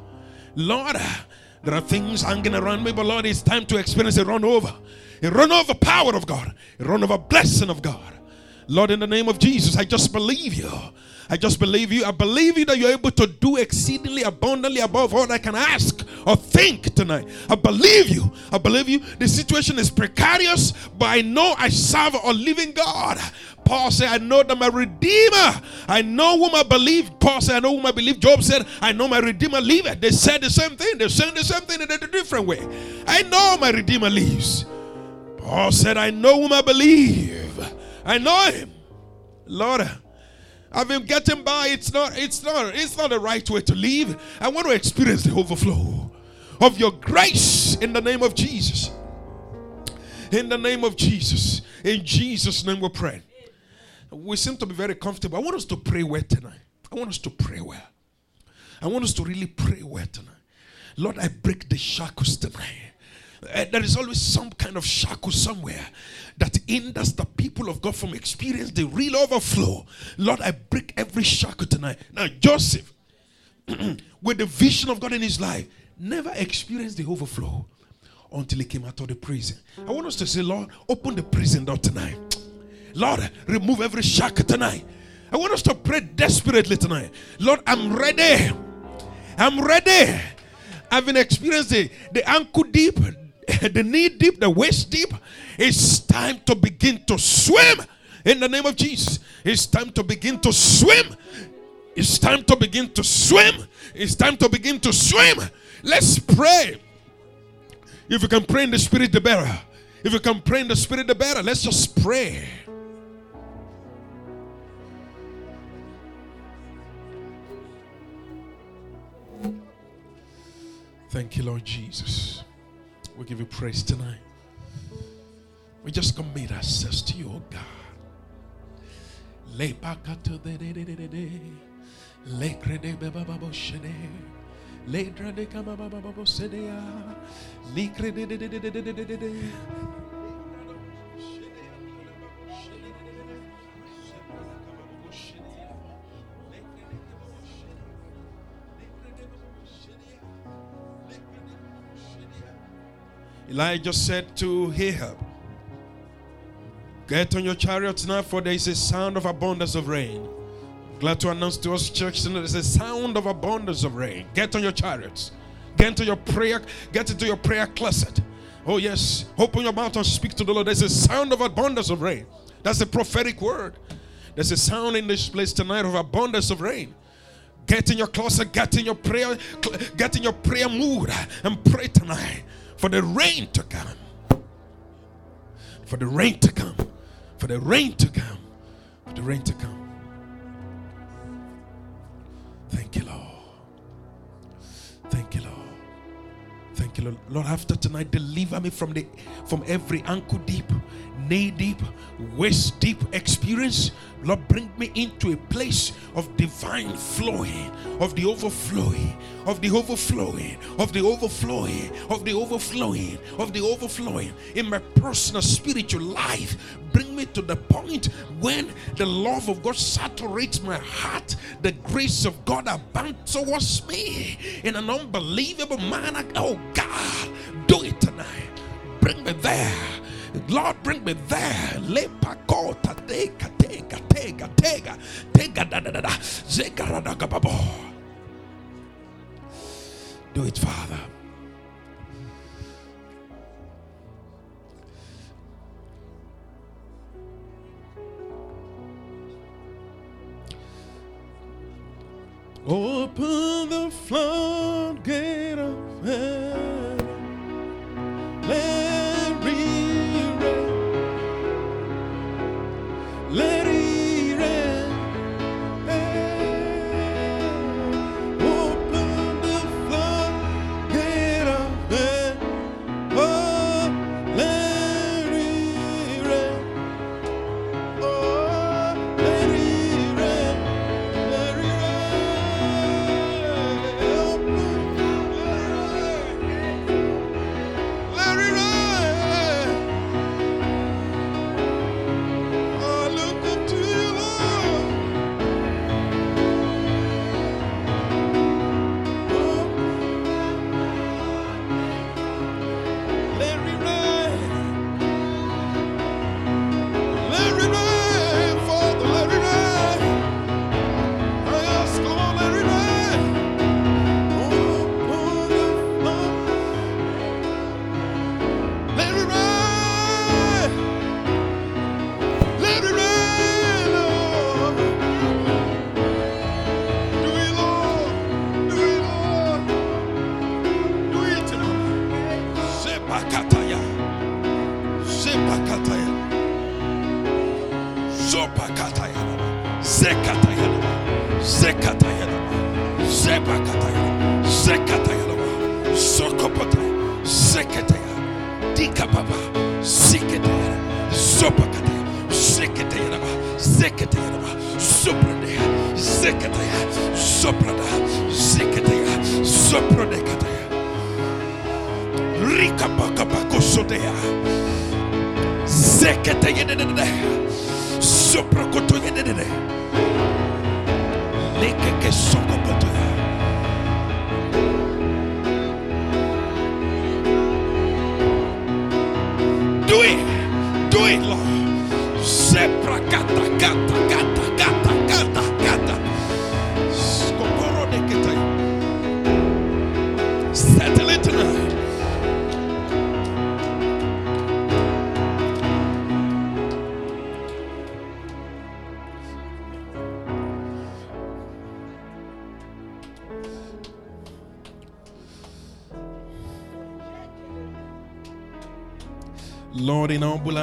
Lord, uh, there are things hanging around me, but Lord, it's time to experience a run over. A run over power of God, a run over blessing of God. Lord, in the name of Jesus, I just believe you. I just believe you. I believe you that you're able to do exceedingly abundantly above all I can ask or think tonight. I believe you. I believe you. The situation is precarious, but I know I serve a living God. Paul said, I know that my Redeemer, I know whom I believe. Paul said, I know whom I believe. Job said, I know my Redeemer liveth. They said the same thing. They're saying the same thing in a different way. I know my Redeemer lives. Paul said, I know whom I believe. I know him. Lord, I've been getting by. It's not, it's not, it's not the right way to live. I want to experience the overflow of your grace in the name of Jesus. In the name of Jesus. In Jesus' name we pray. We seem to be very comfortable. I want us to pray well tonight. I want us to pray well. I want us to really pray well tonight. Lord, I break the shackles tonight. Uh, there is always some kind of shackle somewhere that hinders the people of God from experiencing the real overflow. Lord, I break every shackle tonight. Now, Joseph, (clears throat) with the vision of God in his life, never experienced the overflow until he came out of the prison. I want us to say, Lord, open the prison door tonight. Lord, remove every shackle tonight. I want us to pray desperately tonight. Lord, I'm ready I'm ready. Having experienced the, the ankle deep, (laughs) the knee deep, the waist deep, it's time to begin to swim in the name of Jesus. It's time to begin to swim. It's time to begin to swim. It's time to begin to swim. Let's pray. If you can pray in the spirit, the better. If you can pray in the spirit, the better. Let's just pray. Thank you, Lord Jesus. We give you praise tonight. We just commit ourselves to you, oh God. Elijah said to Ahab, Get on your chariots now, for there is a sound of abundance of rain. Glad to announce to us, church, tonight there's a sound of abundance of rain. Get on your chariots. Get into your prayer, get into your prayer closet. Oh, yes. Open your mouth and speak to the Lord. There's a sound of abundance of rain. That's a prophetic word. There's a sound in this place tonight of abundance of rain. Get in your closet, get in your prayer, get in your prayer mood and pray tonight for the rain to come. For the rain to come. For the rain to come. For the rain to come. Thank you, Lord. Thank you, Lord. Thank you, Lord. Lord, after tonight, deliver me from the from every ankle deep, knee deep, waist deep experience. Lord, bring me into a place of divine flowing, of the overflowing, of the overflowing, of the overflowing, of the overflowing, of the overflowing in my personal spiritual life. Bring me to the point when the love of God saturates my heart, the grace of God abounds towards me in an unbelievable manner. Oh God, do it tonight. Bring me there. Lord, bring me there. Lepakota da da da da. Do it, Father. Open the floodgate of heaven. Let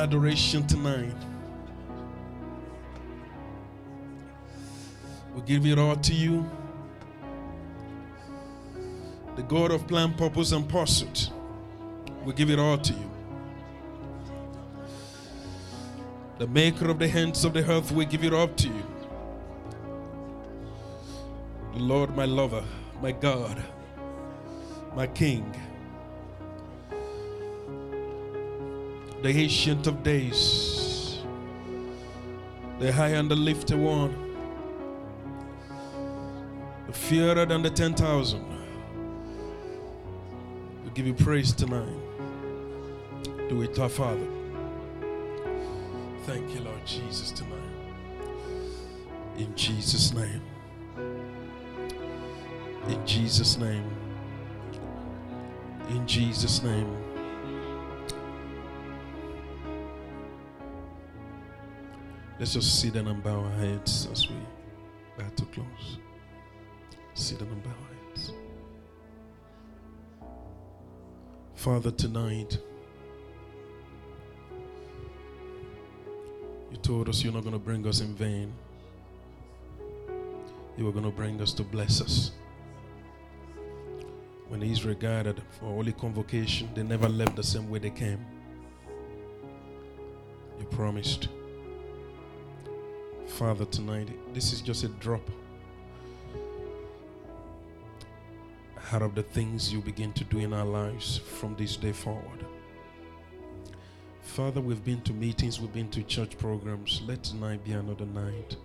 adoration tonight, we give it all to you. The God of plan, purpose, and pursuit, we give it all to you. The maker of the hands of the earth, we give it up to you. The Lord, my lover, my God, my King, the ancient of days, the high and the lifted one, the fairer than the 10,000. We give you praise tonight. Do it, our Father. Thank you, Lord Jesus, tonight. In Jesus' name. In Jesus' name. In Jesus' name. Let's just sit down and bow our heads as we about to close. Sit down and bow our heads. Father, tonight, you told us you're not going to bring us in vain. You were going to bring us to bless us. When Israel gathered for holy convocation, they never left the same way they came. You promised. Father, tonight, this is just a drop out of the things you begin to do in our lives from this day forward. Father, we've been to meetings, we've been to church programs. Let tonight be another night.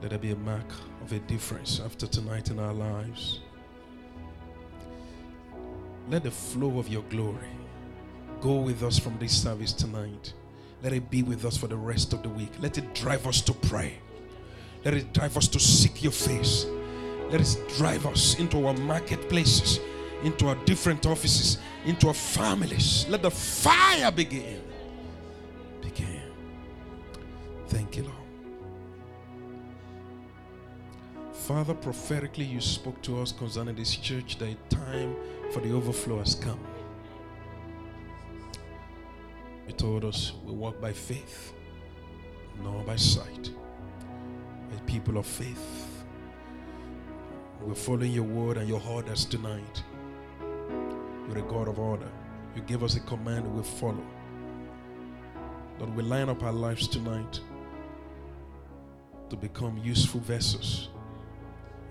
Let there be a mark of a difference after tonight in our lives. Let the flow of your glory go with us from this service tonight. Let it be with us for the rest of the week. Let it drive us to pray. Let it drive us to seek your face. Let it drive us into our marketplaces, into our different offices, into our families. Let the fire begin. Begin. Thank you, Lord. Father, prophetically, you spoke to us concerning this church that time for the overflow has come. Told us we walk by faith, not by sight. As people of faith, we're following your word and your orders tonight. You're a God of order. You give us a command we follow. Lord, we line up our lives tonight to become useful vessels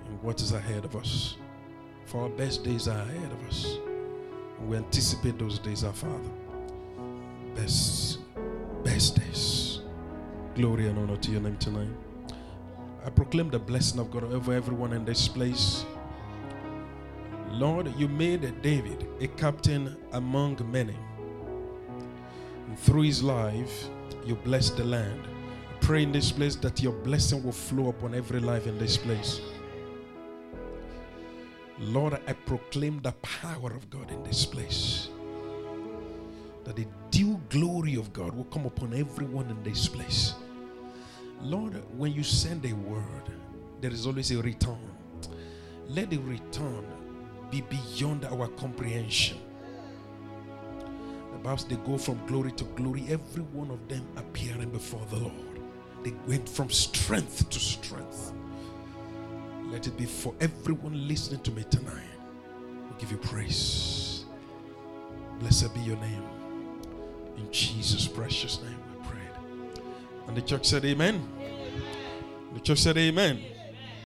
in what is ahead of us. For our best days are ahead of us. We anticipate those days, our Father. Best, best days. Glory and honor to your name tonight. I proclaim the blessing of God over everyone in this place. Lord, you made David a captain among many. And through his life, you blessed the land. Pray in this place that your blessing will flow upon every life in this place. Lord, I proclaim the power of God in this place. That the due glory of God will come upon everyone in this place. Lord, when you send a word, there is always a return. Let the return be beyond our comprehension. Perhaps they go from glory to glory, every one of them appearing before the Lord. They went from strength to strength. Let it be for everyone listening to me tonight. We give you praise. Blessed be your name. In Jesus' precious name we prayed. And the church said, Amen. The church said, Amen.